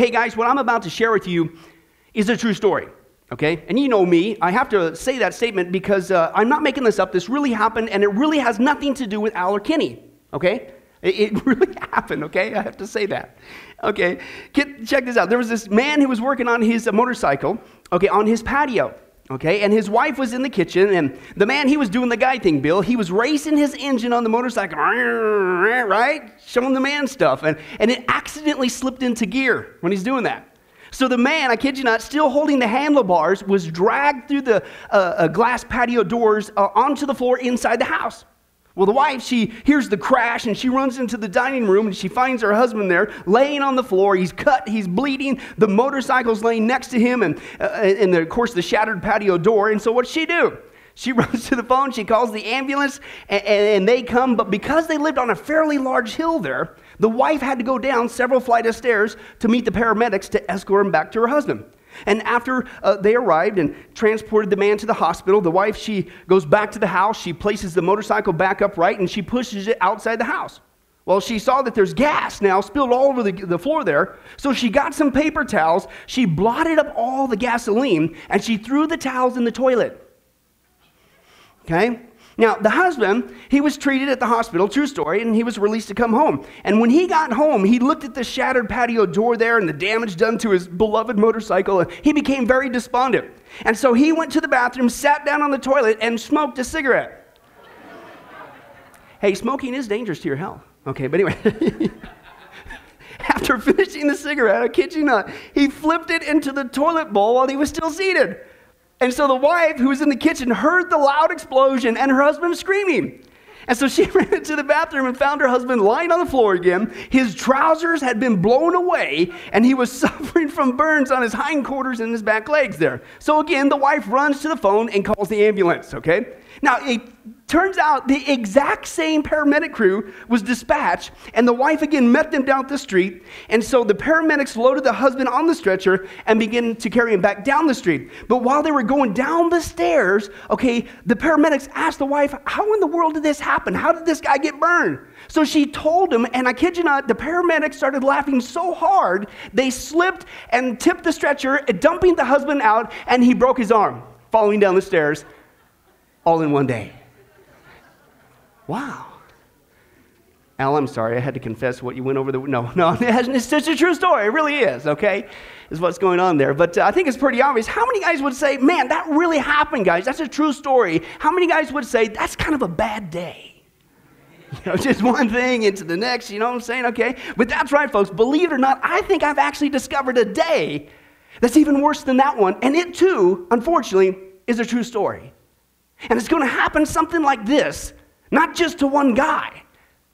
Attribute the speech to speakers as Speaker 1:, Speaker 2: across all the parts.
Speaker 1: Hey guys, what I'm about to share with you is a true story. Okay? And you know me, I have to say that statement because uh, I'm not making this up. This really happened, and it really has nothing to do with Al or Kinney. Okay? It, really happened, okay? I have to say that. Okay? Check this out. There was this man who was working on his motorcycle, okay, on his patio. Okay, and his wife was in the kitchen, and the man, he was doing the guy thing, Bill. He was racing his engine on the motorcycle, right? Showing the man stuff. And, and it accidentally slipped into gear when he's doing that. So the man, I kid you not, still holding the handlebars, was dragged through the uh, uh, glass patio doors uh, onto the floor inside the house. Well, the wife, she hears the crash and she runs into the dining room and she finds her husband there laying on the floor. He's cut, he's bleeding. The motorcycle's laying next to him and, uh, and the, of course, the shattered patio door. And so, what's she do? She runs to the phone, she calls the ambulance, and, and, they come. But because they lived on a fairly large hill there, the wife had to go down several flights of stairs to meet the paramedics to escort him back to her husband. And after uh, they arrived and transported the man to the hospital, the wife, she goes back to the house. She places the motorcycle back upright and she pushes it outside the house. Well, she saw that there's gas now spilled all over the, the floor there. So she got some paper towels. She blotted up all the gasoline and she threw the towels in the toilet. Okay? Now, the husband, he was treated at the hospital, true story, and he was released to come home. And when he got home, he looked at the shattered patio door there and the damage done to his beloved motorcycle, and he became very despondent. And so he went to the bathroom, sat down on the toilet, and smoked a cigarette. hey, smoking is dangerous to your health. Okay, but anyway. After finishing the cigarette, I kid you not, he flipped it into the toilet bowl while he was still seated. And so the wife, who was in the kitchen, heard the loud explosion and her husband screaming. And so she ran into the bathroom and found her husband lying on the floor again. His trousers had been blown away, and he was suffering from burns on his hindquarters and his back legs there. So again, the wife runs to the phone and calls the ambulance, okay? Now, it turns out the exact same paramedic crew was dispatched, and the wife again met them down the street. And so the paramedics loaded the husband on the stretcher and began to carry him back down the street. But while they were going down the stairs, okay, the paramedics asked the wife, How in the world did this happen? How did this guy get burned? So she told him, and I kid you not, the paramedics started laughing so hard, they slipped and tipped the stretcher, dumping the husband out, and he broke his arm falling down the stairs all in one day. Wow. Al, I'm sorry, I had to confess what you went over the. No, no, it's just a true story. It really is, okay? Is what's going on there. But uh, I think it's pretty obvious. How many guys would say, man, that really happened, guys? That's a true story. How many guys would say, that's kind of a bad day? You know, just one thing into the next, you know what I'm saying? Okay? But that's right, folks. Believe it or not, I think I've actually discovered a day that's even worse than that one. And it too, unfortunately, is a true story. And it's going to happen something like this, not just to one guy,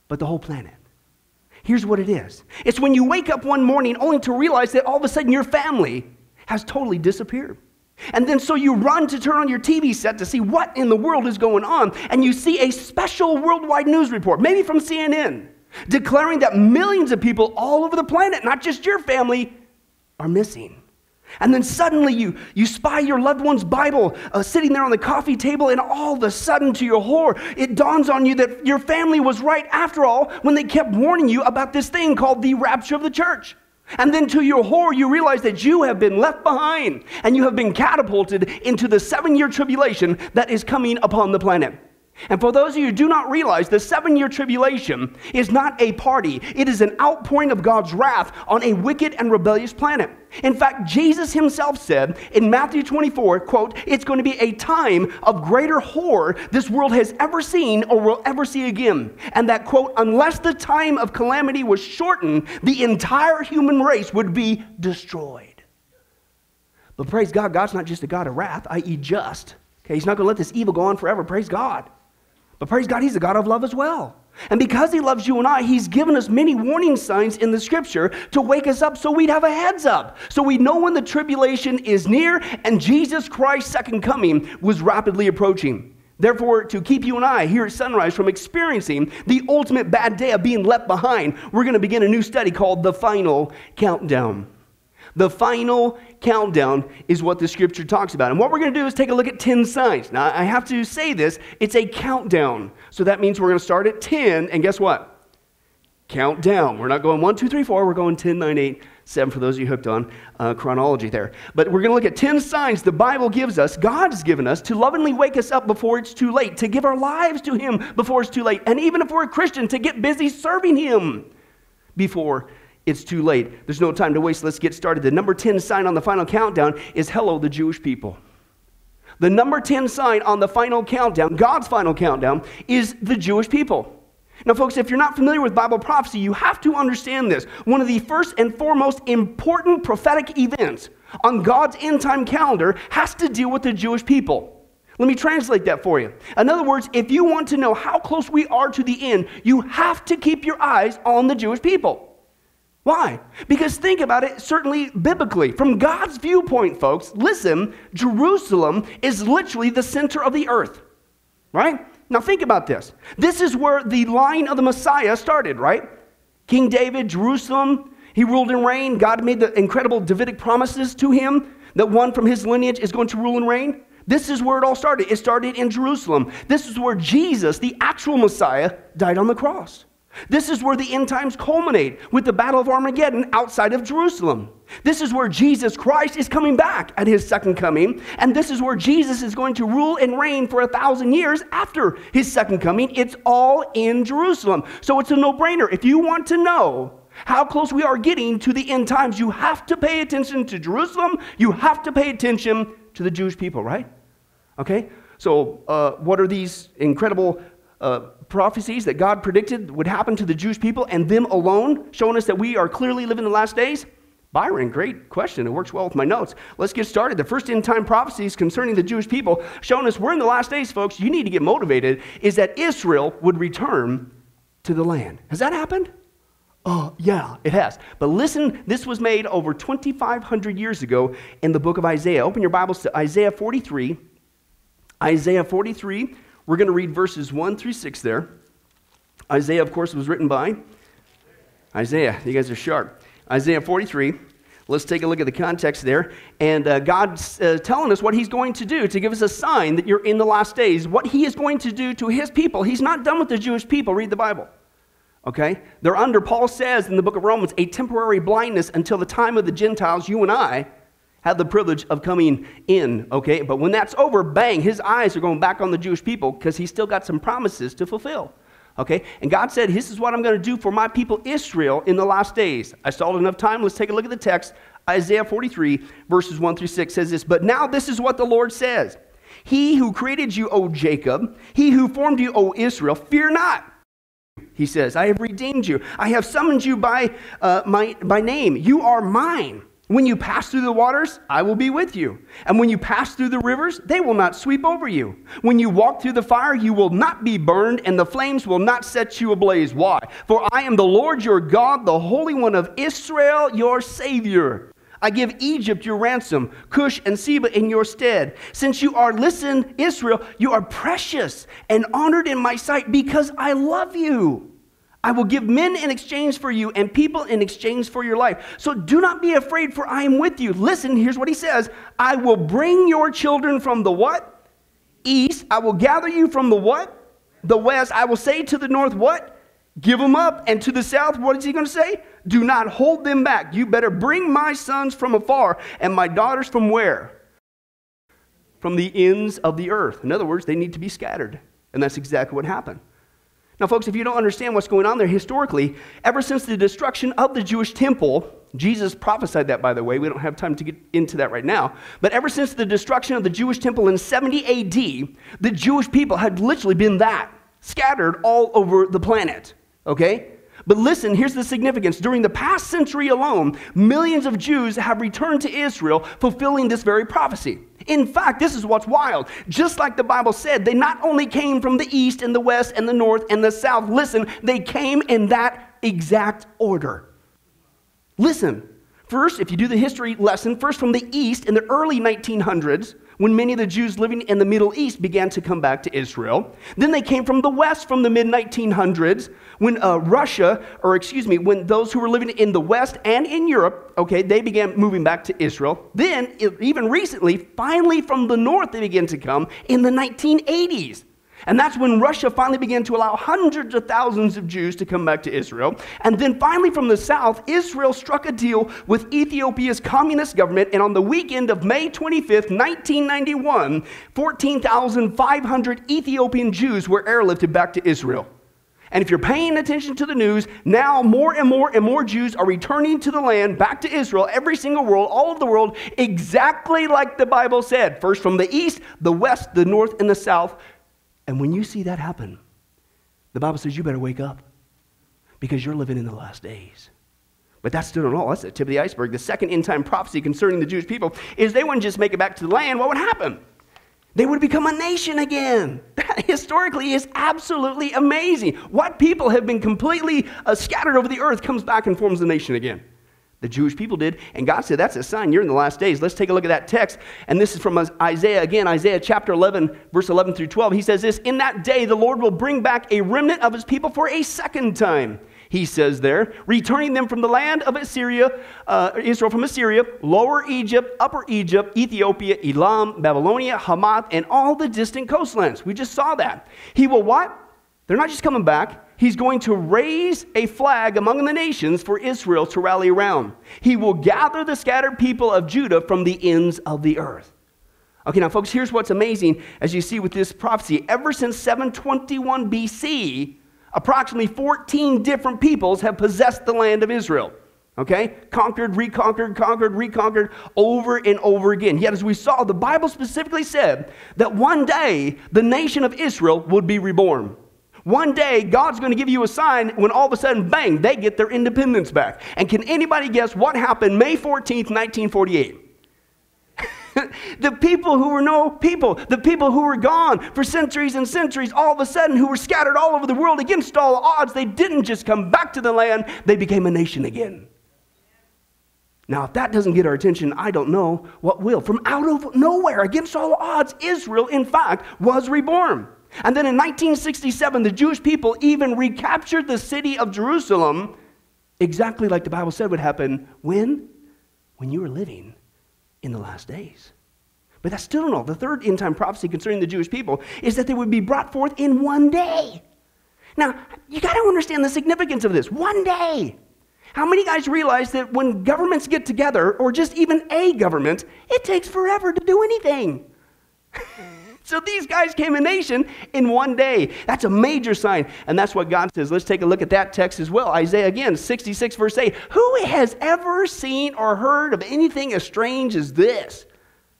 Speaker 1: but the whole planet. Here's what it is it's when you wake up one morning only to realize that all of a sudden your family has totally disappeared. And then so you run to turn on your TV set to see what in the world is going on, and you see a special worldwide news report, maybe from CNN, declaring that millions of people all over the planet, not just your family, are missing. And then suddenly you, you spy your loved one's Bible uh, sitting there on the coffee table, and all of a sudden, to your horror, it dawns on you that your family was right after all when they kept warning you about this thing called the rapture of the church. And then to your horror, you realize that you have been left behind and you have been catapulted into the seven year tribulation that is coming upon the planet. And for those of you who do not realize, the seven year tribulation is not a party, it is an outpouring of God's wrath on a wicked and rebellious planet. In fact, Jesus himself said in Matthew 24, quote, it's going to be a time of greater horror this world has ever seen or will ever see again. And that, quote, unless the time of calamity was shortened, the entire human race would be destroyed. But praise God, God's not just a God of wrath, i.e., just. Okay, he's not going to let this evil go on forever. Praise God. But praise God, He's a God of love as well. And because He loves you and I, He's given us many warning signs in the scripture to wake us up so we'd have a heads up. So we know when the tribulation is near and Jesus Christ's second coming was rapidly approaching. Therefore, to keep you and I here at Sunrise from experiencing the ultimate bad day of being left behind, we're going to begin a new study called The Final Countdown. The final countdown is what the scripture talks about. And what we're going to do is take a look at 10 signs. Now, I have to say this it's a countdown. So that means we're going to start at 10, and guess what? Count down. We're not going 1, 2, 3, 4. We're going 10, 9, 8, seven for those of you hooked on uh, chronology there. But we're going to look at 10 signs the Bible gives us, God has given us, to lovingly wake us up before it's too late, to give our lives to Him before it's too late, and even if we're a Christian, to get busy serving Him before it's too late. There's no time to waste. Let's get started. The number 10 sign on the final countdown is Hello, the Jewish people. The number 10 sign on the final countdown, God's final countdown, is the Jewish people. Now, folks, if you're not familiar with Bible prophecy, you have to understand this. One of the first and foremost important prophetic events on God's end time calendar has to deal with the Jewish people. Let me translate that for you. In other words, if you want to know how close we are to the end, you have to keep your eyes on the Jewish people. Why? Because think about it, certainly biblically. From God's viewpoint, folks, listen, Jerusalem is literally the center of the earth, right? Now, think about this. This is where the line of the Messiah started, right? King David, Jerusalem, he ruled and reigned. God made the incredible Davidic promises to him that one from his lineage is going to rule and reign. This is where it all started. It started in Jerusalem. This is where Jesus, the actual Messiah, died on the cross. This is where the end times culminate with the Battle of Armageddon outside of Jerusalem. This is where Jesus Christ is coming back at his second coming, and this is where Jesus is going to rule and reign for a thousand years after his second coming. It's all in Jerusalem. So it's a no brainer. If you want to know how close we are getting to the end times, you have to pay attention to Jerusalem, you have to pay attention to the Jewish people, right? Okay? So, uh, what are these incredible uh, prophecies that God predicted would happen to the Jewish people and them alone, showing us that we are clearly living the last days? Byron, great question. It works well with my notes. Let's get started. The first end time prophecies concerning the Jewish people, showing us we're in the last days, folks. You need to get motivated, is that Israel would return to the land. Has that happened? Oh, yeah, it has. But listen, this was made over 2,500 years ago in the book of Isaiah. Open your Bibles to Isaiah 43. Isaiah 43, we're going to read verses 1 through 6 there. Isaiah, of course, was written by Isaiah. You guys are sharp. Isaiah 43. Let's take a look at the context there. And uh, God's uh, telling us what He's going to do to give us a sign that you're in the last days, what He is going to do to His people. He's not done with the Jewish people. Read the Bible. Okay? They're under, Paul says in the book of Romans, a temporary blindness until the time of the Gentiles, you and I, had the privilege of coming in, okay? But when that's over, bang, his eyes are going back on the Jewish people because he's still got some promises to fulfill. Okay? And God said, This is what I'm going to do for my people Israel in the last days. I stalled enough time. Let's take a look at the text. Isaiah 43, verses 1 through 6 says this But now this is what the Lord says He who created you, O Jacob, he who formed you, O Israel, fear not. He says, I have redeemed you. I have summoned you by, uh, my, by name. You are mine. When you pass through the waters, I will be with you. And when you pass through the rivers, they will not sweep over you. When you walk through the fire, you will not be burned, and the flames will not set you ablaze. Why? For I am the Lord your God, the Holy One of Israel, your Savior. I give Egypt your ransom, Cush and Seba in your stead. Since you are, listen, Israel, you are precious and honored in my sight because I love you. I will give men in exchange for you and people in exchange for your life. So do not be afraid, for I am with you. Listen, here's what he says I will bring your children from the what? East. I will gather you from the what? The west. I will say to the north, what? Give them up. And to the south, what is he going to say? Do not hold them back. You better bring my sons from afar and my daughters from where? From the ends of the earth. In other words, they need to be scattered. And that's exactly what happened. Now, folks, if you don't understand what's going on there historically, ever since the destruction of the Jewish temple, Jesus prophesied that, by the way. We don't have time to get into that right now. But ever since the destruction of the Jewish temple in 70 AD, the Jewish people had literally been that scattered all over the planet. Okay? But listen, here's the significance. During the past century alone, millions of Jews have returned to Israel, fulfilling this very prophecy. In fact, this is what's wild. Just like the Bible said, they not only came from the east and the west and the north and the south, listen, they came in that exact order. Listen, first, if you do the history lesson, first from the east in the early 1900s, when many of the Jews living in the Middle East began to come back to Israel. Then they came from the west from the mid 1900s when uh, Russia, or excuse me, when those who were living in the west and in Europe, okay, they began moving back to Israel. Then, even recently, finally from the north, they began to come in the 1980s. And that's when Russia finally began to allow hundreds of thousands of Jews to come back to Israel. And then finally, from the south, Israel struck a deal with Ethiopia's communist government. And on the weekend of May 25th, 1991, 14,500 Ethiopian Jews were airlifted back to Israel. And if you're paying attention to the news, now more and more and more Jews are returning to the land, back to Israel, every single world, all of the world, exactly like the Bible said. First from the east, the west, the north, and the south. And when you see that happen, the Bible says you better wake up because you're living in the last days. But that's still not all. That's the tip of the iceberg. The second end time prophecy concerning the Jewish people is they wouldn't just make it back to the land. What would happen? They would become a nation again. That historically is absolutely amazing. What people have been completely uh, scattered over the earth comes back and forms a nation again. The Jewish people did, and God said, That's a sign you're in the last days. Let's take a look at that text. And this is from Isaiah again, Isaiah chapter 11, verse 11 through 12. He says this In that day, the Lord will bring back a remnant of his people for a second time. He says there, returning them from the land of Assyria, uh, Israel from Assyria, lower Egypt, upper Egypt, Ethiopia, Elam, Babylonia, Hamath, and all the distant coastlands. We just saw that. He will what? They're not just coming back he's going to raise a flag among the nations for Israel to rally around. He will gather the scattered people of Judah from the ends of the earth. Okay, now, folks, here's what's amazing as you see with this prophecy. Ever since 721 BC, approximately 14 different peoples have possessed the land of Israel. Okay? Conquered, reconquered, conquered, reconquered over and over again. Yet, as we saw, the Bible specifically said that one day the nation of Israel would be reborn. One day, God's going to give you a sign when all of a sudden, bang, they get their independence back. And can anybody guess what happened May 14th, 1948? the people who were no people, the people who were gone for centuries and centuries, all of a sudden, who were scattered all over the world against all odds, they didn't just come back to the land, they became a nation again. Now, if that doesn't get our attention, I don't know what will. From out of nowhere, against all odds, Israel, in fact, was reborn. And then in 1967, the Jewish people even recaptured the city of Jerusalem, exactly like the Bible said would happen. When? When you were living in the last days. But that's still not all. The third end time prophecy concerning the Jewish people is that they would be brought forth in one day. Now, you got to understand the significance of this. One day. How many guys realize that when governments get together, or just even a government, it takes forever to do anything? So these guys came a nation in one day. That's a major sign. And that's what God says. Let's take a look at that text as well. Isaiah again, 66 verse 8. Who has ever seen or heard of anything as strange as this?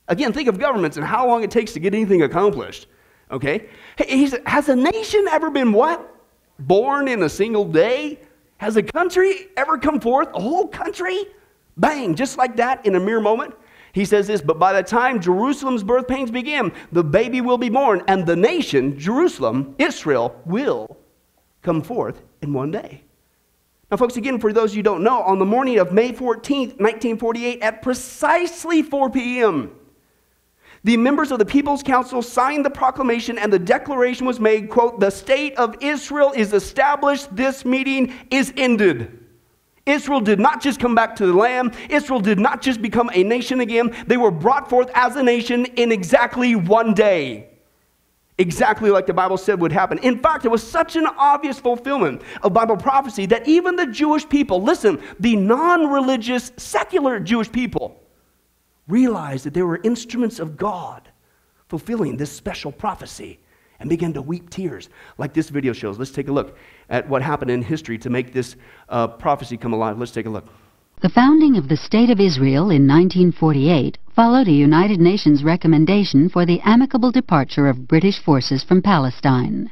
Speaker 1: Again, think of governments and how long it takes to get anything accomplished. Okay? He said, has a nation ever been what? Born in a single day? Has a country ever come forth? A whole country? Bang, just like that in a mere moment? He says this, but by the time Jerusalem's birth pains begin, the baby will be born, and the nation, Jerusalem, Israel, will come forth in one day. Now, folks, again, for those you don't know, on the morning of May 14th, 1948, at precisely 4 p.m., the members of the People's Council signed the proclamation and the declaration was made, quote, the state of Israel is established, this meeting is ended. Israel did not just come back to the land. Israel did not just become a nation again. They were brought forth as a nation in exactly one day. Exactly like the Bible said would happen. In fact, it was such an obvious fulfillment of Bible prophecy that even the Jewish people, listen, the non religious, secular Jewish people, realized that they were instruments of God fulfilling this special prophecy and began to weep tears, like this video shows. Let's take a look at what happened in history to make this uh, prophecy come alive. Let's take a look.
Speaker 2: The founding of the State of Israel in 1948 followed a United Nations recommendation for the amicable departure of British forces from Palestine.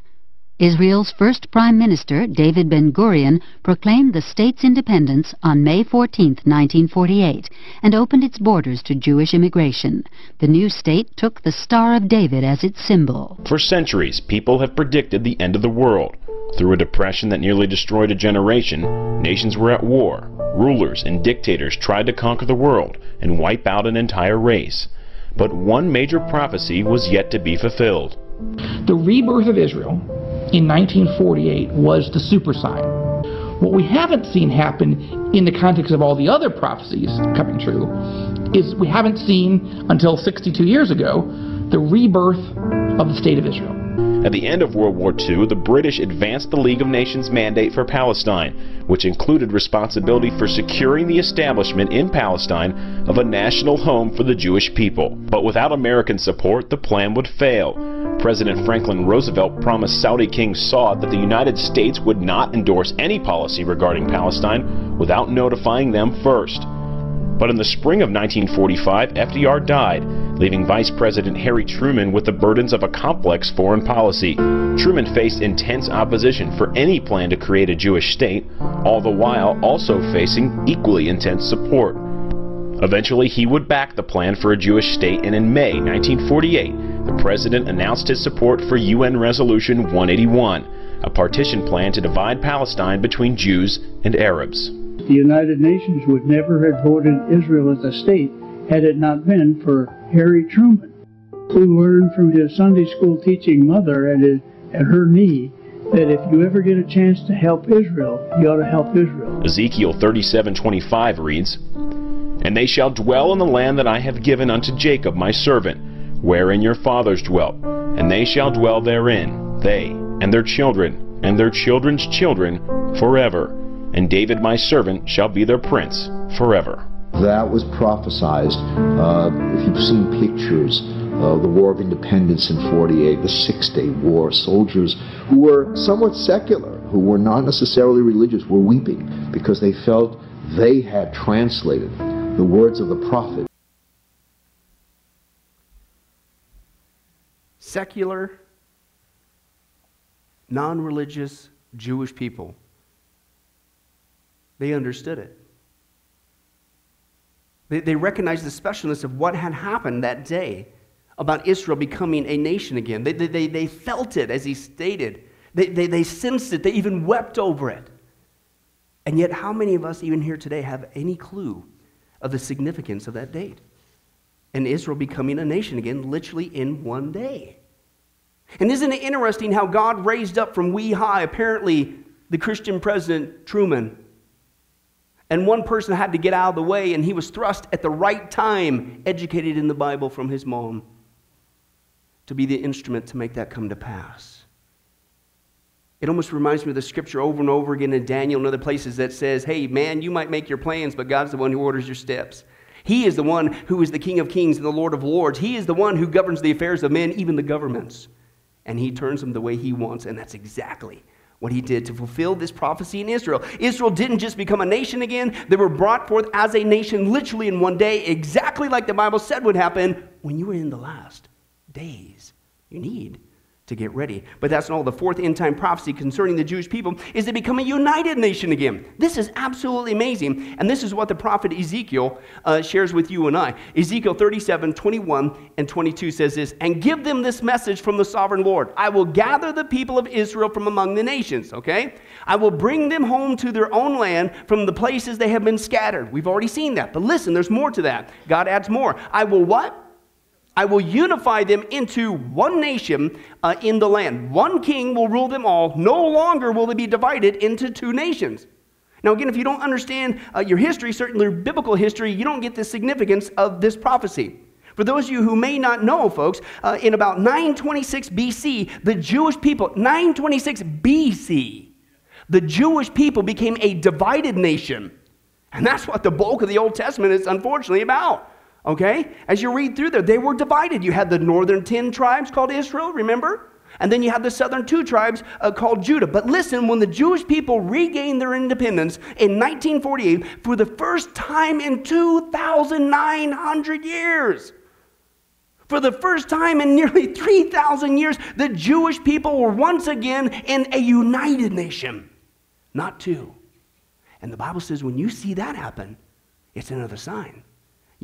Speaker 2: Israel's first Prime Minister, David Ben-Gurion, proclaimed the state's independence on May 14, 1948, and opened its borders to Jewish immigration. The new state took the Star of David as its symbol.
Speaker 3: For centuries, people have predicted the end of the world. Through a depression that nearly destroyed a generation, nations were at war. Rulers and dictators tried to conquer the world and wipe out an entire race. But one major prophecy was yet to be fulfilled.
Speaker 4: The rebirth of Israel in 1948 was the super sign. What we haven't seen happen in the context of all the other prophecies coming true is we haven't seen until 62 years ago the rebirth of the state of Israel.
Speaker 3: At the end of World War II, the British advanced the League of Nations mandate for Palestine, which included responsibility for securing the establishment in Palestine of a national home for the Jewish people. But without American support, the plan would fail. President Franklin Roosevelt promised Saudi King Saud that the United States would not endorse any policy regarding Palestine without notifying them first. But in the spring of 1945, FDR died, leaving Vice President Harry Truman with the burdens of a complex foreign policy. Truman faced intense opposition for any plan to create a Jewish state, all the while also facing equally intense support. Eventually, he would back the plan for a Jewish state, and in May 1948, the president announced his support for UN Resolution 181, a partition plan to divide Palestine between Jews and Arabs.
Speaker 5: The United Nations would never have voted Israel as a state had it not been for Harry Truman, who learned from his Sunday school teaching mother at, his, at her knee that if you ever get a chance to help Israel, you ought to help Israel.
Speaker 3: Ezekiel 37:25 reads, And they shall dwell in the land that I have given unto Jacob my servant, wherein your fathers dwelt, and they shall dwell therein, they and their children, and their children's children, forever. And David my servant shall be their prince forever.
Speaker 6: That was prophesied. Uh, if you've seen pictures of the War of Independence in 48, the Six Day War, soldiers who were somewhat secular, who were not necessarily religious, were weeping because they felt they had translated the words of the prophet.
Speaker 1: Secular, non religious Jewish people. They understood it. They, they recognized the specialness of what had happened that day about Israel becoming a nation again. They, they, they felt it, as he stated. They, they, they sensed it. They even wept over it. And yet, how many of us, even here today, have any clue of the significance of that date? And Israel becoming a nation again, literally in one day. And isn't it interesting how God raised up from wee high, apparently, the Christian president Truman? And one person had to get out of the way, and he was thrust at the right time, educated in the Bible from his mom, to be the instrument to make that come to pass. It almost reminds me of the scripture over and over again in Daniel and other places that says, Hey, man, you might make your plans, but God's the one who orders your steps. He is the one who is the King of kings and the Lord of lords. He is the one who governs the affairs of men, even the governments. And he turns them the way he wants, and that's exactly what he did to fulfill this prophecy in Israel. Israel didn't just become a nation again, they were brought forth as a nation literally in one day, exactly like the Bible said would happen when you were in the last days. You need to get ready. But that's not all. The fourth end time prophecy concerning the Jewish people is to become a united nation again. This is absolutely amazing. And this is what the prophet Ezekiel uh, shares with you and I. Ezekiel 37, 21 and 22 says this And give them this message from the sovereign Lord I will gather the people of Israel from among the nations, okay? I will bring them home to their own land from the places they have been scattered. We've already seen that. But listen, there's more to that. God adds more. I will what? I will unify them into one nation uh, in the land. One king will rule them all. No longer will they be divided into two nations. Now, again, if you don't understand uh, your history, certainly biblical history, you don't get the significance of this prophecy. For those of you who may not know, folks, uh, in about 926 BC, the Jewish people, 926 BC, the Jewish people became a divided nation. And that's what the bulk of the Old Testament is unfortunately about. Okay? As you read through there, they were divided. You had the northern 10 tribes called Israel, remember? And then you had the southern two tribes uh, called Judah. But listen, when the Jewish people regained their independence in 1948, for the first time in 2,900 years, for the first time in nearly 3,000 years, the Jewish people were once again in a united nation, not two. And the Bible says when you see that happen, it's another sign.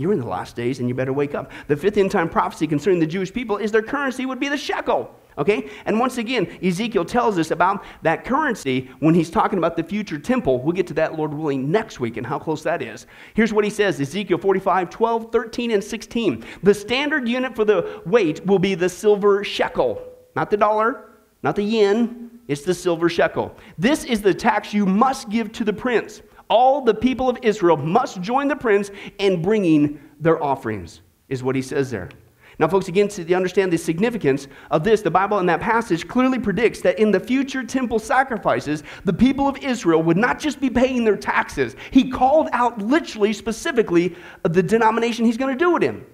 Speaker 1: You're in the last days and you better wake up. The fifth end time prophecy concerning the Jewish people is their currency would be the shekel. Okay? And once again, Ezekiel tells us about that currency when he's talking about the future temple. We'll get to that, Lord willing, next week and how close that is. Here's what he says Ezekiel 45, 12, 13, and 16. The standard unit for the weight will be the silver shekel, not the dollar, not the yen, it's the silver shekel. This is the tax you must give to the prince all the people of Israel must join the prince in bringing their offerings, is what he says there. Now, folks, again, to understand the significance of this, the Bible in that passage clearly predicts that in the future temple sacrifices, the people of Israel would not just be paying their taxes. He called out literally, specifically, the denomination he's going to do it in.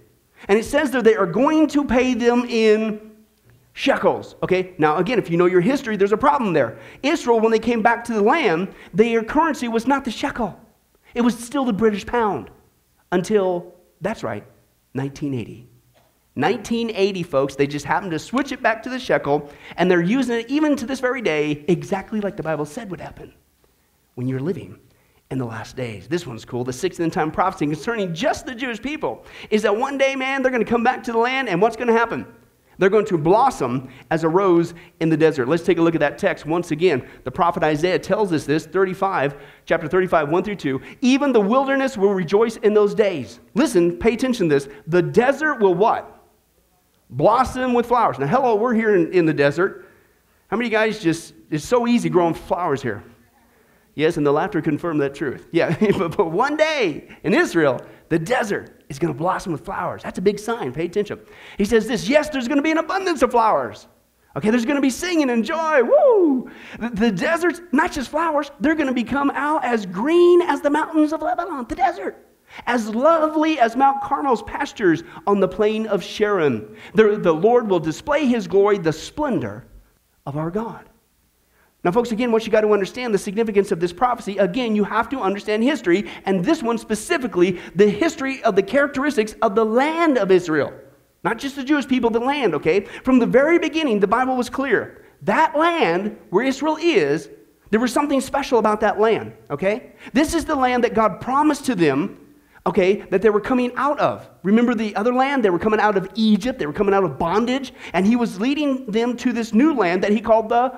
Speaker 1: And it says that they are going to pay them in shekels. Okay, now again, if you know your history, there's a problem there. Israel, when they came back to the land, their currency was not the shekel, it was still the British pound until, that's right, 1980. 1980, folks, they just happened to switch it back to the shekel, and they're using it even to this very day exactly like the Bible said would happen when you're living in the last days. This one's cool. The sixth end time prophecy concerning just the Jewish people is that one day, man, they're going to come back to the land, and what's going to happen? They're going to blossom as a rose in the desert. Let's take a look at that text once again. The prophet Isaiah tells us this, 35, chapter 35, 1 through 2. Even the wilderness will rejoice in those days. Listen, pay attention to this. The desert will what? blossom with flowers. Now, hello, we're here in, in the desert. How many guys just, it's so easy growing flowers here? Yes, and the laughter confirmed that truth. Yeah, but, but one day in Israel, the desert is going to blossom with flowers. That's a big sign. Pay attention. He says this yes, there's going to be an abundance of flowers. Okay, there's going to be singing and joy. Woo! The, the desert's not just flowers, they're going to become out as green as the mountains of Lebanon, the desert as lovely as Mount Carmel's pastures on the plain of Sharon. The, the Lord will display his glory, the splendor of our God. Now, folks, again, what you got to understand the significance of this prophecy, again, you have to understand history, and this one specifically, the history of the characteristics of the land of Israel. Not just the Jewish people, the land, okay? From the very beginning, the Bible was clear. That land where Israel is, there was something special about that land, okay? This is the land that God promised to them okay, that they were coming out of. Remember the other land? They were coming out of Egypt, they were coming out of bondage, and he was leading them to this new land that he called the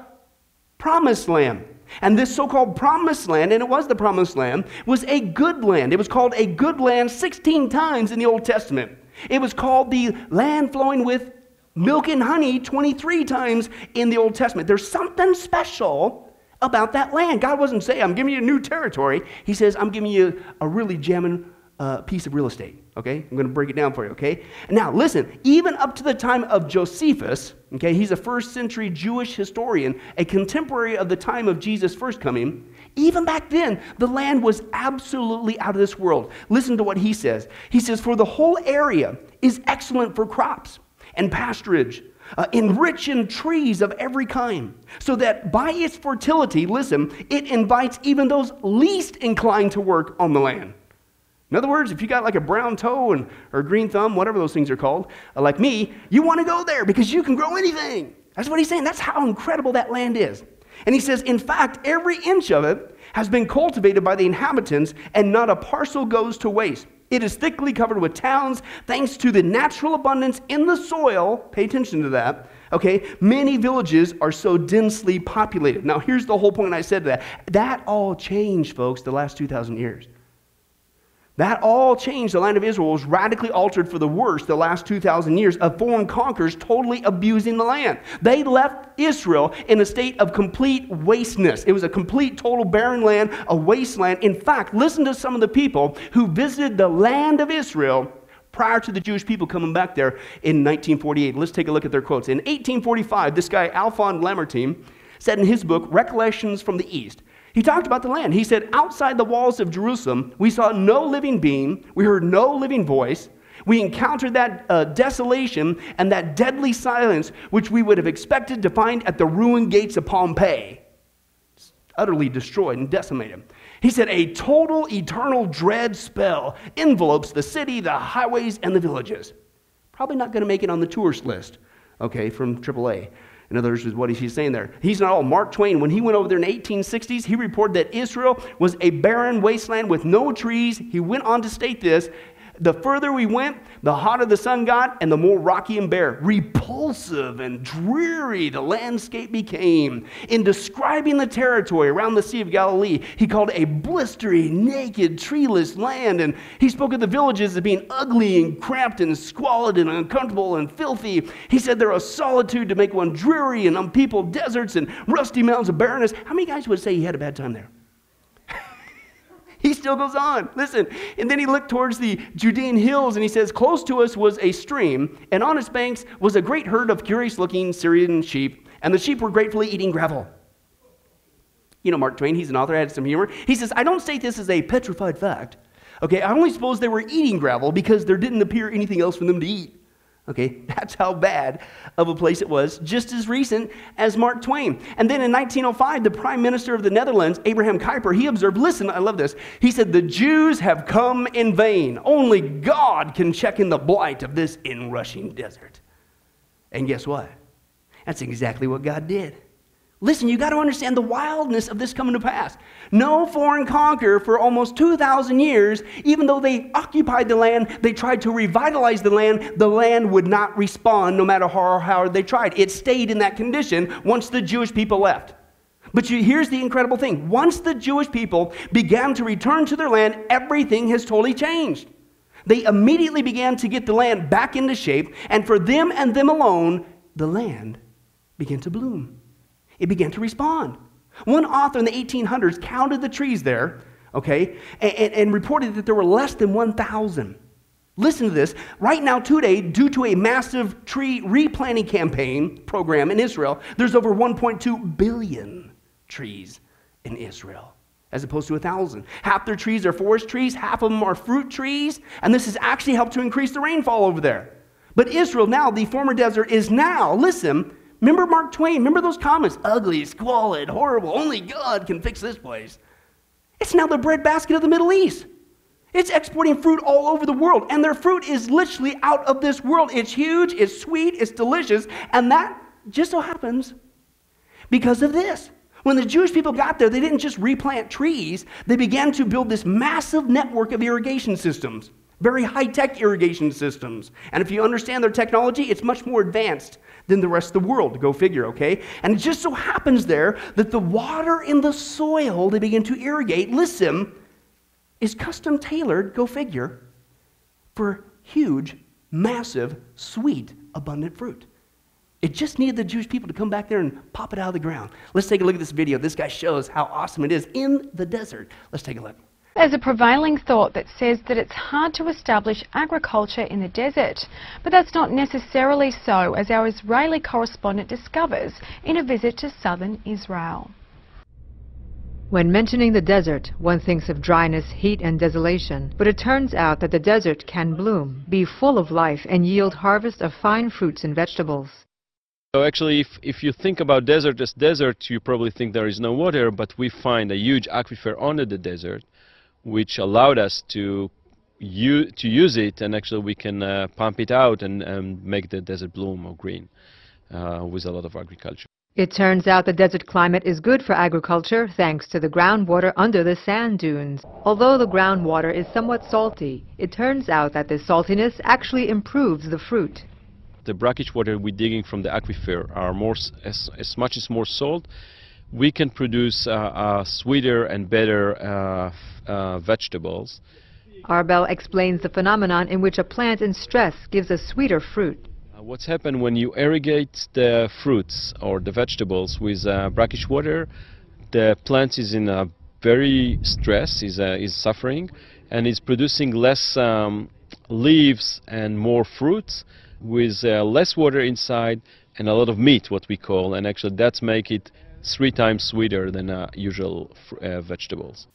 Speaker 1: promised land. And this so called promised land, and it was the promised land, was a good land. It was called a good land 16 times in the Old Testament. It was called the land flowing with milk and honey 23 times in the Old Testament. There's something special about that land. God wasn't saying, I'm giving you a new territory. He says, I'm giving you a really jamming uh, piece of real estate. Okay, I'm going to break it down for you. Okay, now listen. Even up to the time of Josephus, okay, he's a first century Jewish historian, a contemporary of the time of Jesus' first coming. Even back then, the land was absolutely out of this world. Listen to what he says. He says, "For the whole area is excellent for crops and pasturage." Uh, enriched in trees of every kind, so that by its fertility, listen, it invites even those least inclined to work on the land. In other words, if you got like a brown toe and, or green thumb, whatever those things are called, uh, like me, you want to go there because you can grow anything. That's what he's saying. That's how incredible that land is. And he says, in fact, every inch of it has been cultivated by the inhabitants, and not a parcel goes to waste. It is thickly covered with towns, thanks to the natural abundance in the soil. Pay attention to that. Okay, many villages are so densely populated. Now, here's the whole point I said to that. That all changed, folks, the last 2,000 years. That all changed. The land of Israel was radically altered for the worse the last 2,000 years of foreign conquerors totally abusing the land. They left Israel in a state of complete wasteness. It was a complete, total barren land, a wasteland. In fact, listen to some of the people who visited the land of Israel prior to the Jewish people coming back there in 1948. Let's take a look at their quotes. In 1845, this guy, Alphonse Lamartine, said in his book, Recollections from the East, he talked about the land. He said, Outside the walls of Jerusalem, we saw no living being, we heard no living voice. We encountered that uh, desolation and that deadly silence which we would have expected to find at the ruined gates of Pompeii. It's utterly destroyed and decimated. He said, A total, eternal dread spell envelopes the city, the highways, and the villages. Probably not going to make it on the tourist list, okay, from AAA. In other words, what he's saying there. He's not all. Mark Twain, when he went over there in the 1860s, he reported that Israel was a barren wasteland with no trees. He went on to state this the further we went, the hotter the sun got and the more rocky and bare. Repulsive and dreary the landscape became. In describing the territory around the Sea of Galilee, he called a blistery, naked, treeless land. And he spoke of the villages as being ugly and cramped and squalid and uncomfortable and filthy. He said they're a solitude to make one dreary and unpeopled deserts and rusty mountains of barrenness. How many guys would say he had a bad time there? He still goes on. Listen. And then he looked towards the Judean hills and he says, Close to us was a stream, and on its banks was a great herd of curious looking Syrian sheep, and the sheep were gratefully eating gravel. You know, Mark Twain, he's an author, had some humor. He says, I don't state this as a petrified fact. Okay, I only suppose they were eating gravel because there didn't appear anything else for them to eat. Okay, that's how bad of a place it was, just as recent as Mark Twain. And then in 1905, the Prime Minister of the Netherlands, Abraham Kuyper, he observed, listen, I love this. He said, The Jews have come in vain. Only God can check in the blight of this inrushing desert. And guess what? That's exactly what God did. Listen, you got to understand the wildness of this coming to pass. No foreign conqueror for almost 2,000 years, even though they occupied the land, they tried to revitalize the land, the land would not respond no matter how hard they tried. It stayed in that condition once the Jewish people left. But you, here's the incredible thing once the Jewish people began to return to their land, everything has totally changed. They immediately began to get the land back into shape, and for them and them alone, the land began to bloom it began to respond. One author in the 1800s counted the trees there, okay, and, and reported that there were less than 1,000. Listen to this. Right now, today, due to a massive tree replanting campaign program in Israel, there's over 1.2 billion trees in Israel, as opposed to a 1,000. Half their trees are forest trees, half of them are fruit trees, and this has actually helped to increase the rainfall over there. But Israel now, the former desert, is now, listen, Remember Mark Twain? Remember those comments? Ugly, squalid, horrible. Only God can fix this place. It's now the breadbasket of the Middle East. It's exporting fruit all over the world, and their fruit is literally out of this world. It's huge, it's sweet, it's delicious, and that just so happens because of this. When the Jewish people got there, they didn't just replant trees, they began to build this massive network of irrigation systems, very high tech irrigation systems. And if you understand their technology, it's much more advanced than the rest of the world. Go figure, okay? And it just so happens there that the water in the soil they begin to irrigate, listen, is custom tailored, go figure, for huge, massive, sweet, abundant fruit. It just needed the Jewish people to come back there and pop it out of the ground. Let's take a look at this video. This guy shows how awesome it is in the desert. Let's take a look.
Speaker 7: There's a prevailing thought that says that it's hard to establish agriculture in the desert. But that's not necessarily so, as our Israeli correspondent discovers in a visit to southern Israel.
Speaker 8: When mentioning the desert, one thinks of dryness, heat, and desolation. But it turns out that the desert can bloom, be full of life, and yield harvest of fine fruits and vegetables.
Speaker 9: So actually, if, if you think about desert as desert, you probably think there is no water, but we find a huge aquifer under the desert which allowed us to to use it and actually we can uh, pump it out and, and, make the desert bloom or green uh, with a lot of agriculture.
Speaker 8: It turns out the desert climate is good for agriculture thanks to the groundwater under the sand dunes. Although the groundwater is somewhat salty, it turns out that the saltiness actually improves the fruit.
Speaker 9: The brackish water we're digging from the aquifer are more as, as much as more salt we can produce uh, uh, sweeter and better uh, vegetables.
Speaker 8: Arbel explains the phenomenon in which a plant in stress gives a sweeter fruit.
Speaker 9: what's happened when you irrigate the fruits or the vegetables with brackish water, the plant is in a very stress, is, is suffering, and is producing less um, leaves and more fruits with uh, less water inside and a lot of meat, what we call, and actually that's make it three times sweeter than uh, usual uh, vegetables.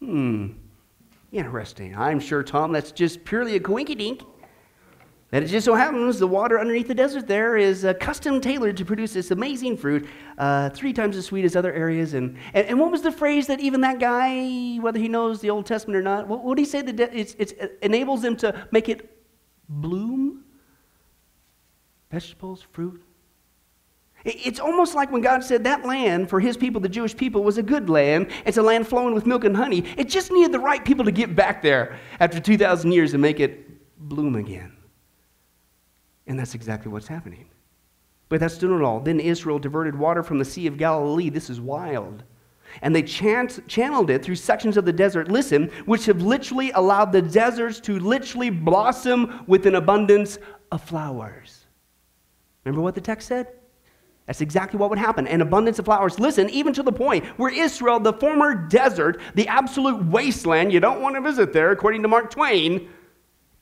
Speaker 1: Hmm. Interesting. I'm sure, Tom, that's just purely a coinkydink. That it just so happens the water underneath the desert there is uh, custom tailored to produce this amazing fruit, uh, three times as sweet as other areas. And, and, and, what was the phrase that even that guy, whether he knows the Old Testament or not, what would he say that it's, it's, it enables them to make it bloom? Vegetables, fruit, it's almost like when God said that land for his people, the Jewish people, was a good land. It's a land flowing with milk and honey. It just needed the right people to get back there after 2,000 years and make it bloom again. And that's exactly what's happening. But that's not all. Then Israel diverted water from the Sea of Galilee. This is wild. And they chant, channeled it through sections of the desert, listen, which have literally allowed the deserts to literally blossom with an abundance of flowers. Remember what the text said? That's exactly what would happen. An abundance of flowers. Listen, even to the point where Israel, the former desert, the absolute wasteland, you don't want to visit there, according to Mark Twain,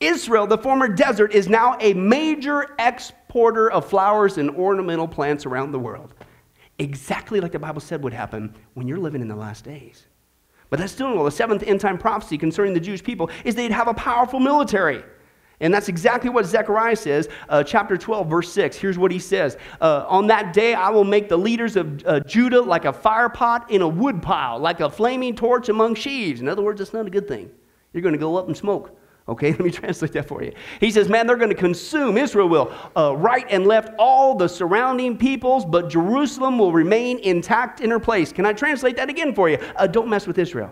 Speaker 1: Israel, the former desert, is now a major exporter of flowers and ornamental plants around the world. Exactly like the Bible said would happen when you're living in the last days. But that's still no. The seventh end time prophecy concerning the Jewish people is they'd have a powerful military. And that's exactly what Zechariah says, uh, chapter 12, verse 6. Here's what he says uh, On that day, I will make the leaders of uh, Judah like a fire pot in a wood pile, like a flaming torch among sheaves. In other words, it's not a good thing. You're going to go up in smoke. Okay, let me translate that for you. He says, Man, they're going to consume, Israel will, uh, right and left all the surrounding peoples, but Jerusalem will remain intact in her place. Can I translate that again for you? Uh, don't mess with Israel.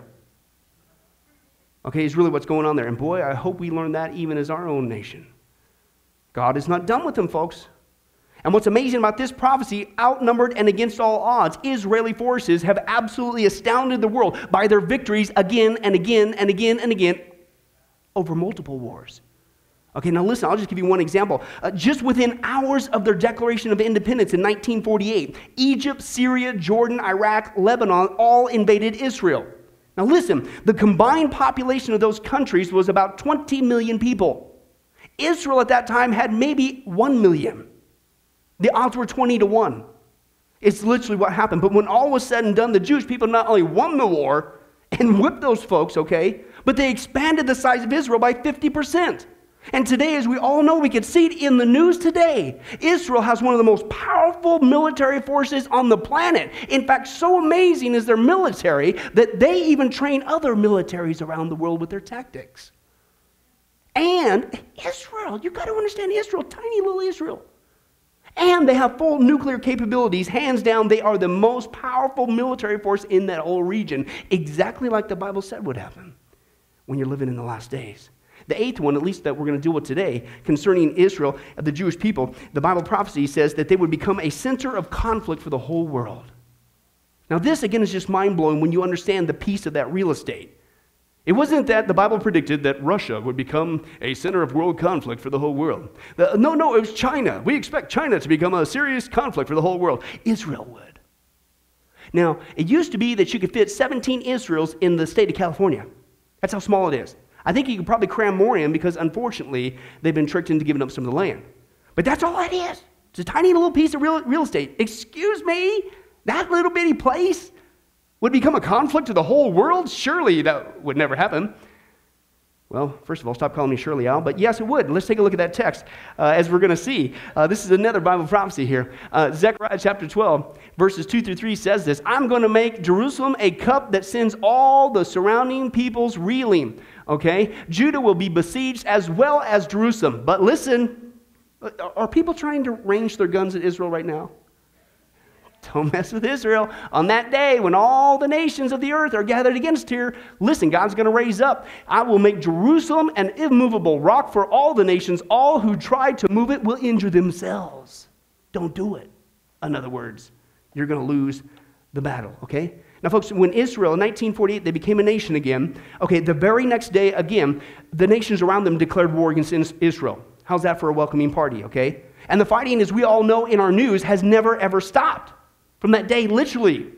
Speaker 1: Okay, is really what's going on there. And boy, I hope we learn that even as our own nation. God is not done with them, folks. And what's amazing about this prophecy, outnumbered and against all odds, Israeli forces have absolutely astounded the world by their victories again and again and again and again over multiple wars. Okay, now listen, I'll just give you one example. Uh, just within hours of their declaration of independence in 1948, Egypt, Syria, Jordan, Iraq, Lebanon all invaded Israel. Now, listen, the combined population of those countries was about 20 million people. Israel at that time had maybe 1 million. The odds were 20 to 1. It's literally what happened. But when all was said and done, the Jewish people not only won the war and whipped those folks, okay, but they expanded the size of Israel by 50%. And today, as we all know, we can see it in the news today. Israel has one of the most powerful military forces on the planet. In fact, so amazing is their military that they even train other militaries around the world with their tactics. And Israel, you've got to understand Israel, tiny little Israel. And they have full nuclear capabilities. Hands down, they are the most powerful military force in that whole region, exactly like the Bible said would happen when you're living in the last days. The eighth one, at least that we're going to deal with today, concerning Israel, the Jewish people, the Bible prophecy says that they would become a center of conflict for the whole world. Now, this again is just mind blowing when you understand the piece of that real estate. It wasn't that the Bible predicted that Russia would become a center of world conflict for the whole world. The, no, no, it was China. We expect China to become a serious conflict for the whole world. Israel would. Now, it used to be that you could fit 17 Israels in the state of California. That's how small it is. I think you could probably cram more in because unfortunately they've been tricked into giving up some of the land. But that's all it is. It's a tiny little piece of real, real estate. Excuse me? That little bitty place would become a conflict to the whole world? Surely that would never happen. Well, first of all, stop calling me Shirley Al, but yes, it would. Let's take a look at that text uh, as we're going to see. Uh, this is another Bible prophecy here. Uh, Zechariah chapter 12, verses 2 through 3 says this I'm going to make Jerusalem a cup that sends all the surrounding peoples reeling. Okay? Judah will be besieged as well as Jerusalem. But listen, are people trying to range their guns at Israel right now? Don't mess with Israel. On that day, when all the nations of the earth are gathered against here, listen, God's going to raise up. I will make Jerusalem an immovable rock for all the nations. All who try to move it will injure themselves. Don't do it. In other words, you're going to lose the battle, okay? Now, folks, when Israel in 1948 they became a nation again, okay, the very next day again, the nations around them declared war against Israel. How's that for a welcoming party, okay? And the fighting, as we all know in our news, has never ever stopped from that day, literally.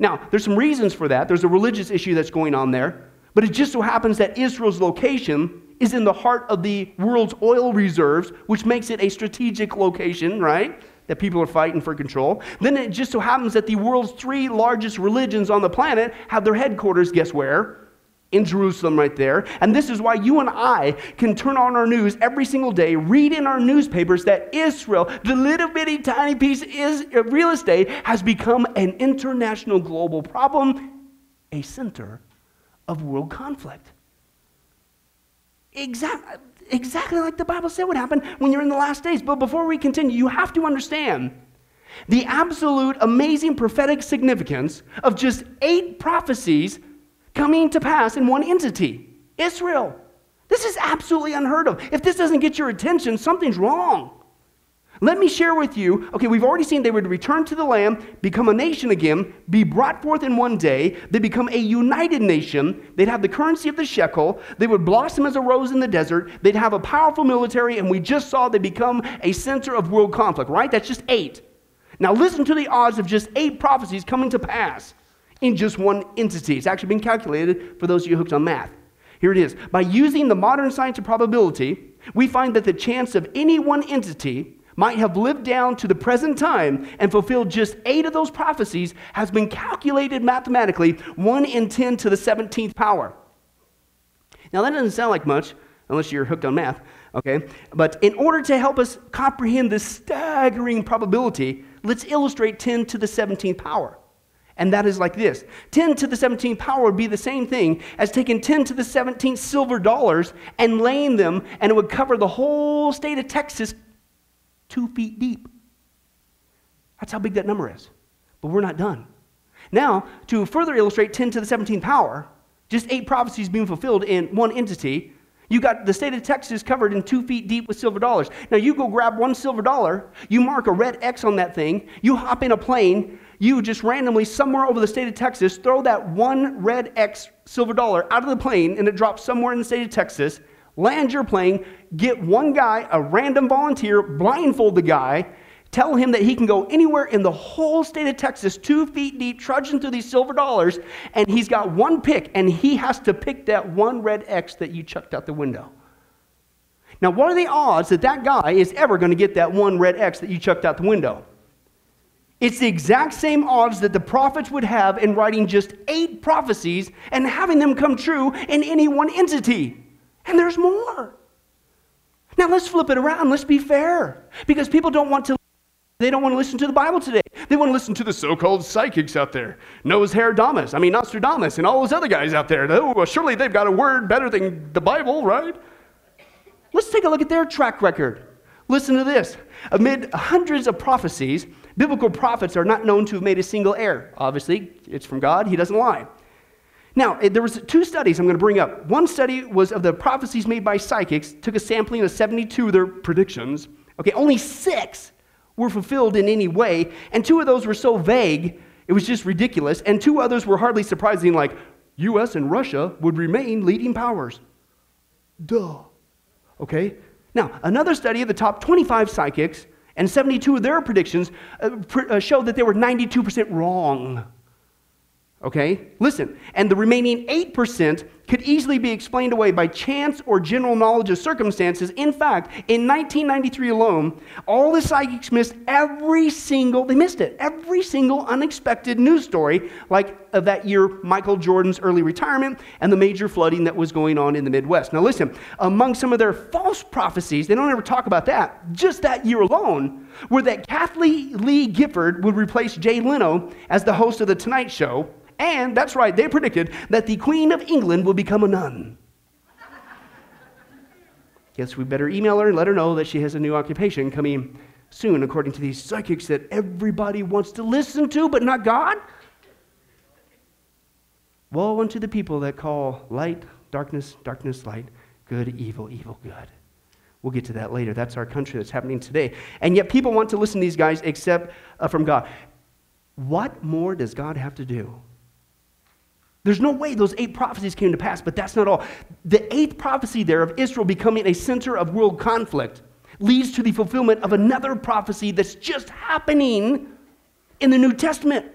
Speaker 1: Now, there's some reasons for that. There's a religious issue that's going on there, but it just so happens that Israel's location is in the heart of the world's oil reserves, which makes it a strategic location, right? That people are fighting for control. Then it just so happens that the world's three largest religions on the planet have their headquarters, guess where? in Jerusalem right there. And this is why you and I can turn on our news every single day, read in our newspapers that Israel, the little bitty tiny piece of uh, real estate, has become an international global problem, a center of world conflict. Exactly, exactly like the Bible said would happen when you're in the last days. But before we continue, you have to understand the absolute amazing prophetic significance of just eight prophecies coming to pass in one entity Israel. This is absolutely unheard of. If this doesn't get your attention, something's wrong. Let me share with you okay, we've already seen they would return to the land, become a nation again, be brought forth in one day. They become a united nation. They'd have the currency of the shekel. They would blossom as a rose in the desert. They'd have a powerful military, and we just saw they become a center of world conflict, right? That's just eight. Now, listen to the odds of just eight prophecies coming to pass in just one entity. It's actually been calculated for those of you hooked on math. Here it is. By using the modern science of probability, we find that the chance of any one entity might have lived down to the present time and fulfilled just eight of those prophecies has been calculated mathematically 1 in 10 to the 17th power. Now, that doesn't sound like much unless you're hooked on math, okay? But in order to help us comprehend this staggering probability, let's illustrate 10 to the 17th power. And that is like this 10 to the 17th power would be the same thing as taking 10 to the 17th silver dollars and laying them, and it would cover the whole state of Texas two feet deep. That's how big that number is. But we're not done. Now, to further illustrate 10 to the 17th power, just eight prophecies being fulfilled in one entity, you got the state of Texas covered in two feet deep with silver dollars. Now, you go grab one silver dollar, you mark a red X on that thing, you hop in a plane, you just randomly, somewhere over the state of Texas, throw that one red X silver dollar out of the plane and it drops somewhere in the state of Texas, land your plane, get one guy, a random volunteer, blindfold the guy, tell him that he can go anywhere in the whole state of Texas, two feet deep, trudging through these silver dollars, and he's got one pick, and he has to pick that one red X that you chucked out the window. Now, what are the odds that that guy is ever going to get that one red X that you chucked out the window? It's the exact same odds that the prophets would have in writing just eight prophecies and having them come true in any one entity. And there's more. Now let's flip it around. Let's be fair. Because people don't want to they don't want to listen to the Bible today. They want to listen to the so-called psychics out there. Noah's Damas, I mean Nostradamus, and all those other guys out there. Oh, well, surely they've got a word better than the Bible, right? Let's take a look at their track record. Listen to this. Amid hundreds of prophecies, biblical prophets are not known to have made a single error. Obviously, it's from God. He doesn't lie. Now, eh, there was two studies I'm going to bring up. One study was of the prophecies made by psychics, took a sampling of 72 of their predictions. Okay, only six were fulfilled in any way, and two of those were so vague, it was just ridiculous, and two others were hardly surprising, like US and Russia would remain leading powers. Duh. Okay? Now, another study of the top 25 psychics and 72 of their predictions uh, pr- uh, showed that they were 92% wrong. Okay? Listen. And the remaining 8% could easily be explained away by chance or general knowledge of circumstances. In fact, in 1993 alone, all the psychics missed every single, they missed it, every single unexpected news story, like of that year, Michael Jordan's early retirement and the major flooding that was going on in the Midwest. Now, listen, among some of their false prophecies, they don't ever talk about that, just that year alone, were that Kathie Lee Gifford would replace Jay Leno as the host of The Tonight Show and that's right, they predicted that the Queen of England will become a nun. Guess we better email her and let her know that she has a new occupation coming soon, according to these psychics that everybody wants to listen to, but not God. Woe unto the people that call light darkness, darkness light, good evil, evil good. We'll get to that later. That's our country that's happening today. And yet people want to listen to these guys except uh, from God. What more does God have to do? There's no way those eight prophecies came to pass, but that's not all. The eighth prophecy there of Israel becoming a center of world conflict leads to the fulfillment of another prophecy that's just happening in the New Testament.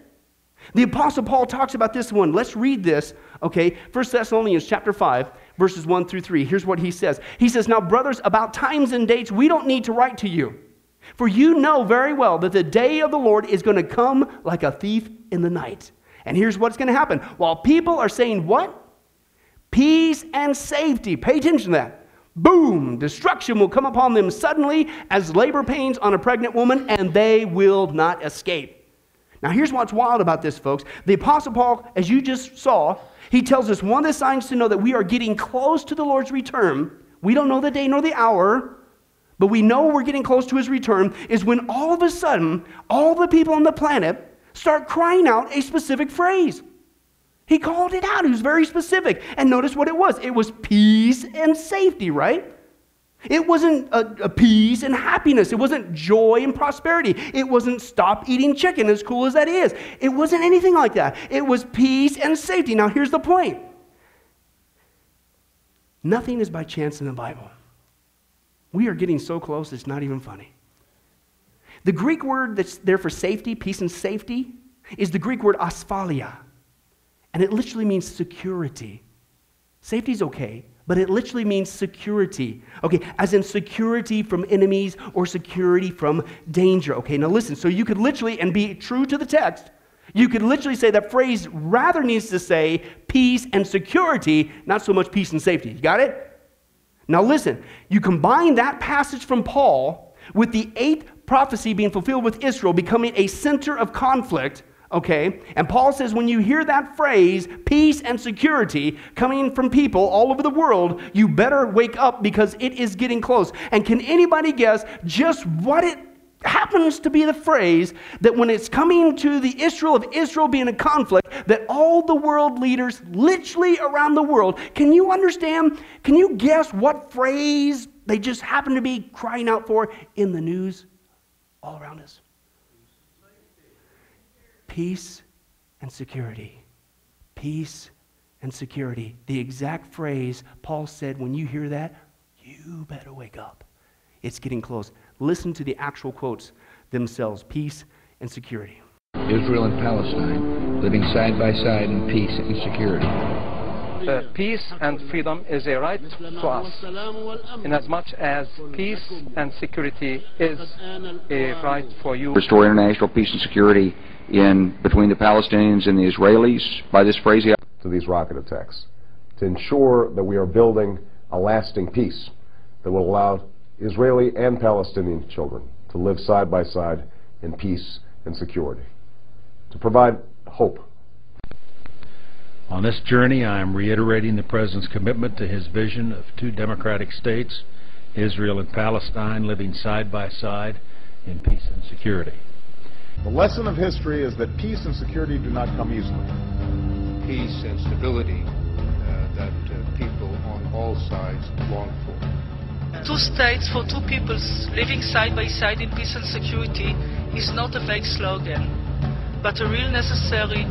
Speaker 1: The apostle Paul talks about this one. Let's read this, okay? 1 Thessalonians chapter 5, verses 1 through 3. Here's what he says. He says, "Now brothers, about times and dates we don't need to write to you, for you know very well that the day of the Lord is going to come like a thief in the night." And here's what's going to happen. While people are saying what? Peace and safety. Pay attention to that. Boom! Destruction will come upon them suddenly as labor pains on a pregnant woman, and they will not escape. Now, here's what's wild about this, folks. The Apostle Paul, as you just saw, he tells us one of the signs to know that we are getting close to the Lord's return. We don't know the day nor the hour, but we know we're getting close to his return, is when all of a sudden, all the people on the planet start crying out a specific phrase. He called it out. He was very specific. And notice what it was it was peace and safety, right? It wasn't a, a, peace and happiness. It wasn't joy and prosperity. It wasn't stop eating chicken, as cool as that is. It wasn't anything like that. It was peace and safety. Now, here's the point nothing is by chance in the Bible. We are getting so close, it's not even funny. The Greek word that's there for safety, peace and safety, is the Greek word asphaleia. And it literally means security. Safety's okay, but it literally means security. Okay, as in security from enemies or security from danger. Okay, now listen, so you could literally, and be true to the text, you could literally say that phrase rather needs to say peace and security, not so much peace and safety. You got it? Now listen, you combine that passage from Paul with the eighth prophecy being fulfilled with Israel becoming a center of conflict okay? And Paul says when you hear that phrase, peace and security, coming from people all over the world, you better wake up because it is getting close. And can anybody guess just what it happens to be the phrase that when it's coming to the Israel of Israel being a conflict, that all the world leaders, literally around the world, can you understand? Can you guess what phrase they just happen to be crying out for in the news all around us? peace and security. Peace and security. The exact phrase Paul said, when you hear that, you better wake up. It's getting close. Listen to the actual quotes themselves peace and security.
Speaker 10: Israel and Palestine living side by side in peace and security.
Speaker 11: Uh, peace and freedom is a right to us, inasmuch as much as peace and security is a right for you.
Speaker 10: Restore international peace and security in between the Palestinians and the Israelis by this phrase?
Speaker 12: To these rocket attacks, to ensure that we are building a lasting peace that will allow Israeli and Palestinian children to live side by side in peace and security, to provide hope.
Speaker 13: On this journey, I am reiterating the President's commitment to his vision of two democratic states, Israel and Palestine, living side by side in peace and security.
Speaker 14: The lesson of history is that peace and security do not come easily.
Speaker 15: Peace and stability uh, that uh, people on all sides long for.
Speaker 16: Two states for two peoples living side by side in peace and security is not a vague slogan, but a real necessary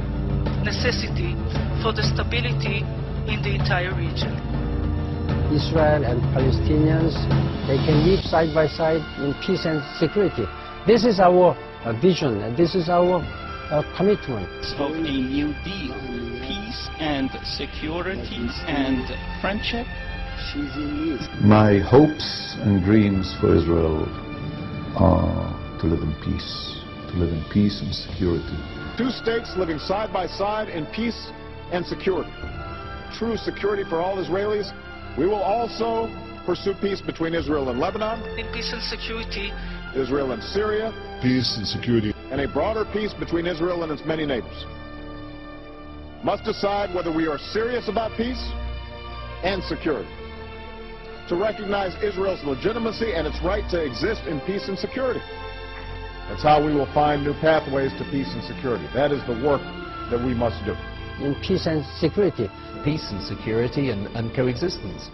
Speaker 16: necessity for the stability in the entire region.
Speaker 17: Israel and Palestinians, they can live side by side in peace and security. This is our vision, and this is our uh, commitment.
Speaker 18: Of a new deal, peace and security and friendship.
Speaker 6: My hopes and dreams for Israel are to live in peace, to live in peace and security.
Speaker 14: Two states living side by side in peace and security. True security for all Israelis. We will also pursue peace between Israel and Lebanon.
Speaker 16: In peace and security.
Speaker 14: Israel and Syria.
Speaker 19: Peace and security.
Speaker 14: And a broader peace between Israel and its many neighbors. Must decide whether we are serious about peace and security. To recognize Israel's legitimacy and its right to exist in peace and security. That's how we will find new pathways to peace and security. That is the work that we must do.
Speaker 17: In peace and security.
Speaker 20: Peace and security and, and coexistence.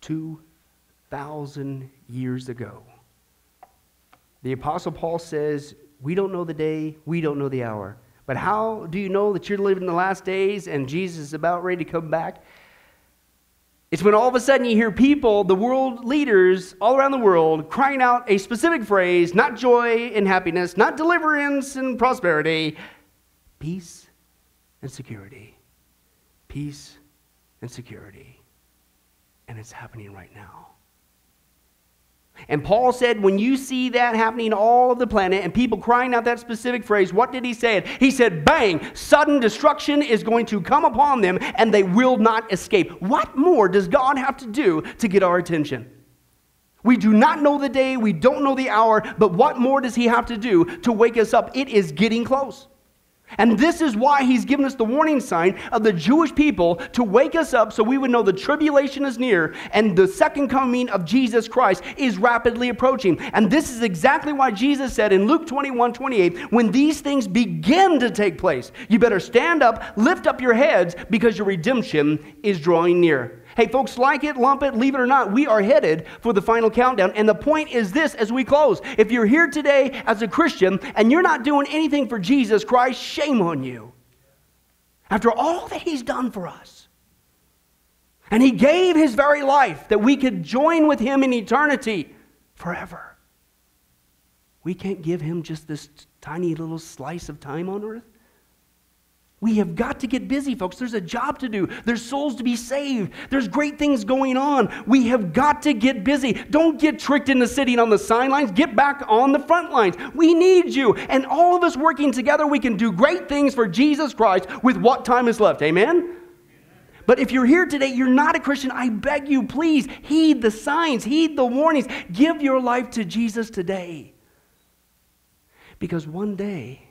Speaker 1: 2,000 years ago. The Apostle Paul says, We don't know the day, we don't know the hour. But how do you know that you're living in the last days and Jesus is about ready to come back? It's when all of a sudden you hear people, the world leaders all around the world, crying out a specific phrase not joy and happiness, not deliverance and prosperity, peace and security. Peace and security. And it's happening right now. And Paul said, when you see that happening all of the planet and people crying out that specific phrase, what did he say? He said, bang, sudden destruction is going to come upon them and they will not escape. What more does God have to do to get our attention? We do not know the day, we don't know the hour, but what more does he have to do to wake us up? It is getting close. And this is why he's given us the warning sign of the Jewish people to wake us up so we would know the tribulation is near and the second coming of Jesus Christ is rapidly approaching. And this is exactly why Jesus said in Luke 21 28, when these things begin to take place, you better stand up, lift up your heads because your redemption is drawing near. Hey, folks, like it, lump it, leave it or not, we are headed for the final countdown. And the point is this as we close if you're here today as a Christian and you're not doing anything for Jesus Christ, shame on you. After all that He's done for us, and He gave His very life that we could join with Him in eternity forever. We can't give him just this tiny little slice of time on earth. We have got to get busy, folks. There's a job to do. There's souls to be saved. There's great things going on. We have got to get busy. Don't get tricked into sitting on the sidelines. Get back on the front lines. We need you. And all of us working together, we can do great things for Jesus Christ with what time is left. Amen? But if you're here today, you're not a Christian, I beg you, please heed the signs, heed the warnings. Give your life to Jesus today. Because one day,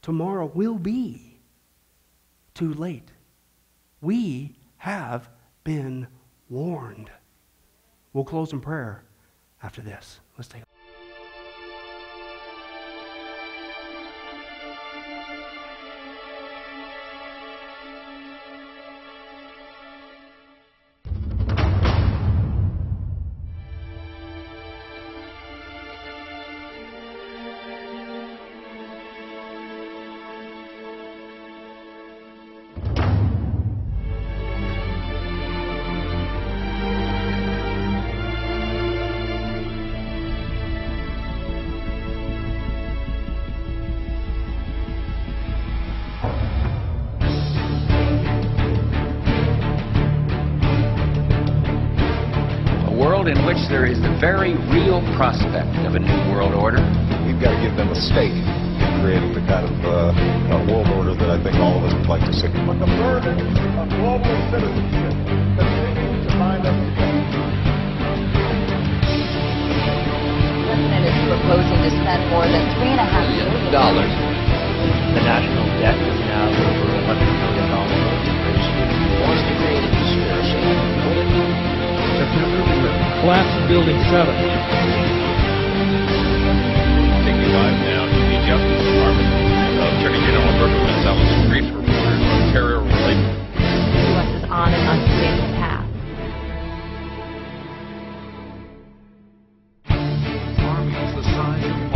Speaker 1: tomorrow will be too late. We have been warned. We'll close in prayer after this. Let's take
Speaker 19: very real prospect of a new world order.
Speaker 14: We've got to give them a stake in creating the kind of uh, uh, world order that I think all of us would like to see.
Speaker 21: But the burden of global citizenship continues to bind us together.
Speaker 22: The president is proposing to spend more than three and a half billion
Speaker 19: dollars.
Speaker 23: The national debt is now over $11 billion.
Speaker 19: Wants to create a conspiracy.
Speaker 4: September 11th. Collapse Building 7.
Speaker 3: Taking live now to the Justice Department. Uh, Attorney General Alberto Gonzales, brief reported on terror related.
Speaker 22: The U.S. is on an unstable path.
Speaker 24: Armies the size of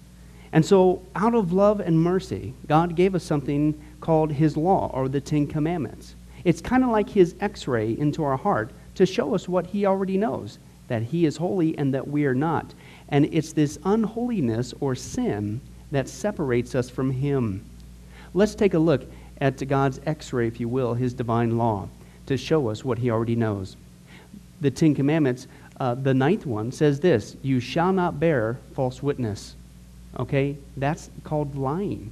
Speaker 1: And so, out of love and mercy, God gave us something called His law or the Ten Commandments. It's kind of like His x ray into our heart to show us what He already knows that He is holy and that we are not. And it's this unholiness or sin that separates us from Him. Let's take a look at God's x ray, if you will, His divine law, to show us what He already knows. The Ten Commandments, uh, the ninth one says this You shall not bear false witness. Okay? That's called lying.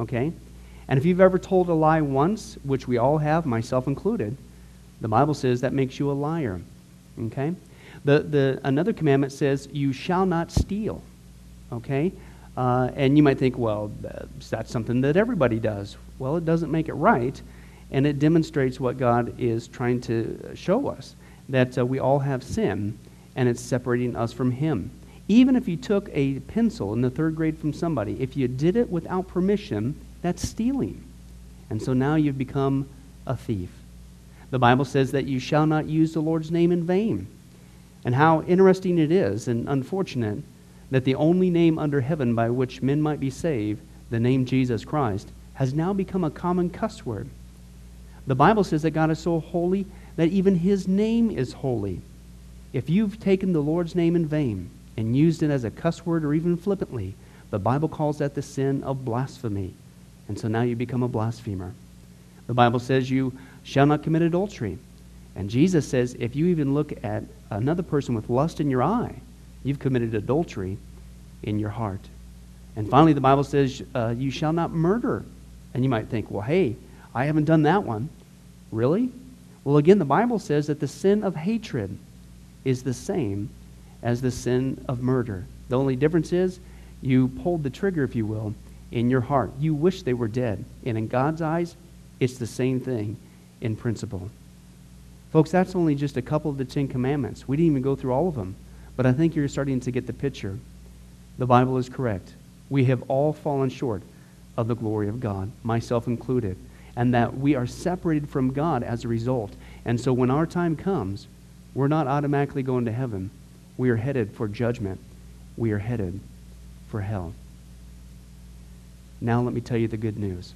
Speaker 1: Okay? And if you've ever told a lie once, which we all have, myself included, the Bible says that makes you a liar. Okay? The, the, another commandment says, You shall not steal. Okay? Uh, and you might think, well, that's something that everybody does. Well, it doesn't make it right, and it demonstrates what God is trying to show us that uh, we all have sin, and it's separating us from Him. Even if you took a pencil in the third grade from somebody, if you did it without permission, that's stealing. And so now you've become a thief. The Bible says that you shall not use the Lord's name in vain. And how interesting it is and unfortunate that the only name under heaven by which men might be saved, the name Jesus Christ, has now become a common cuss word. The Bible says that God is so holy that even his name is holy. If you've taken the Lord's name in vain and used it as a cuss word or even flippantly, the Bible calls that the sin of blasphemy. And so now you become a blasphemer. The Bible says you shall not commit adultery. And Jesus says if you even look at another person with lust in your eye, you've committed adultery in your heart. And finally, the Bible says, uh, You shall not murder. And you might think, Well, hey, I haven't done that one. Really? Well, again, the Bible says that the sin of hatred is the same as the sin of murder. The only difference is you pulled the trigger, if you will, in your heart. You wish they were dead. And in God's eyes, it's the same thing in principle. Folks, that's only just a couple of the Ten Commandments. We didn't even go through all of them. But I think you're starting to get the picture. The Bible is correct. We have all fallen short of the glory of God, myself included, and that we are separated from God as a result. And so when our time comes, we're not automatically going to heaven. We are headed for judgment. We are headed for hell. Now let me tell you the good news.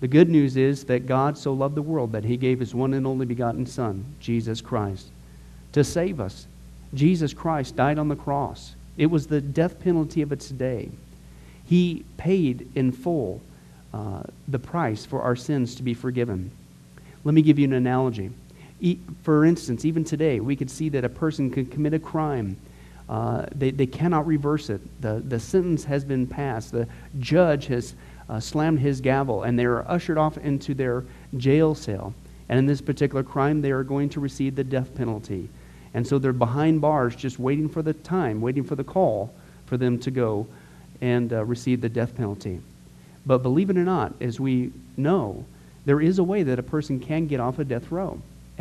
Speaker 1: The good news is that God so loved the world that he gave his one and only begotten Son, Jesus Christ, to save us Jesus Christ died on the cross. It was the death penalty of its day. He paid in full uh, the price for our sins to be forgiven. Let me give you an analogy. For instance, even today, we could see that a person could commit a crime. Uh, they, they cannot reverse it. The, the sentence has been passed. The judge has uh, slammed his gavel, and they are ushered off into their jail cell. And in this particular crime, they are going to receive the death penalty. And so they're behind bars just waiting for the time, waiting for the call for them to go and uh, receive the death penalty. But believe it or not, as we know, there is a way that a person can get off a death row.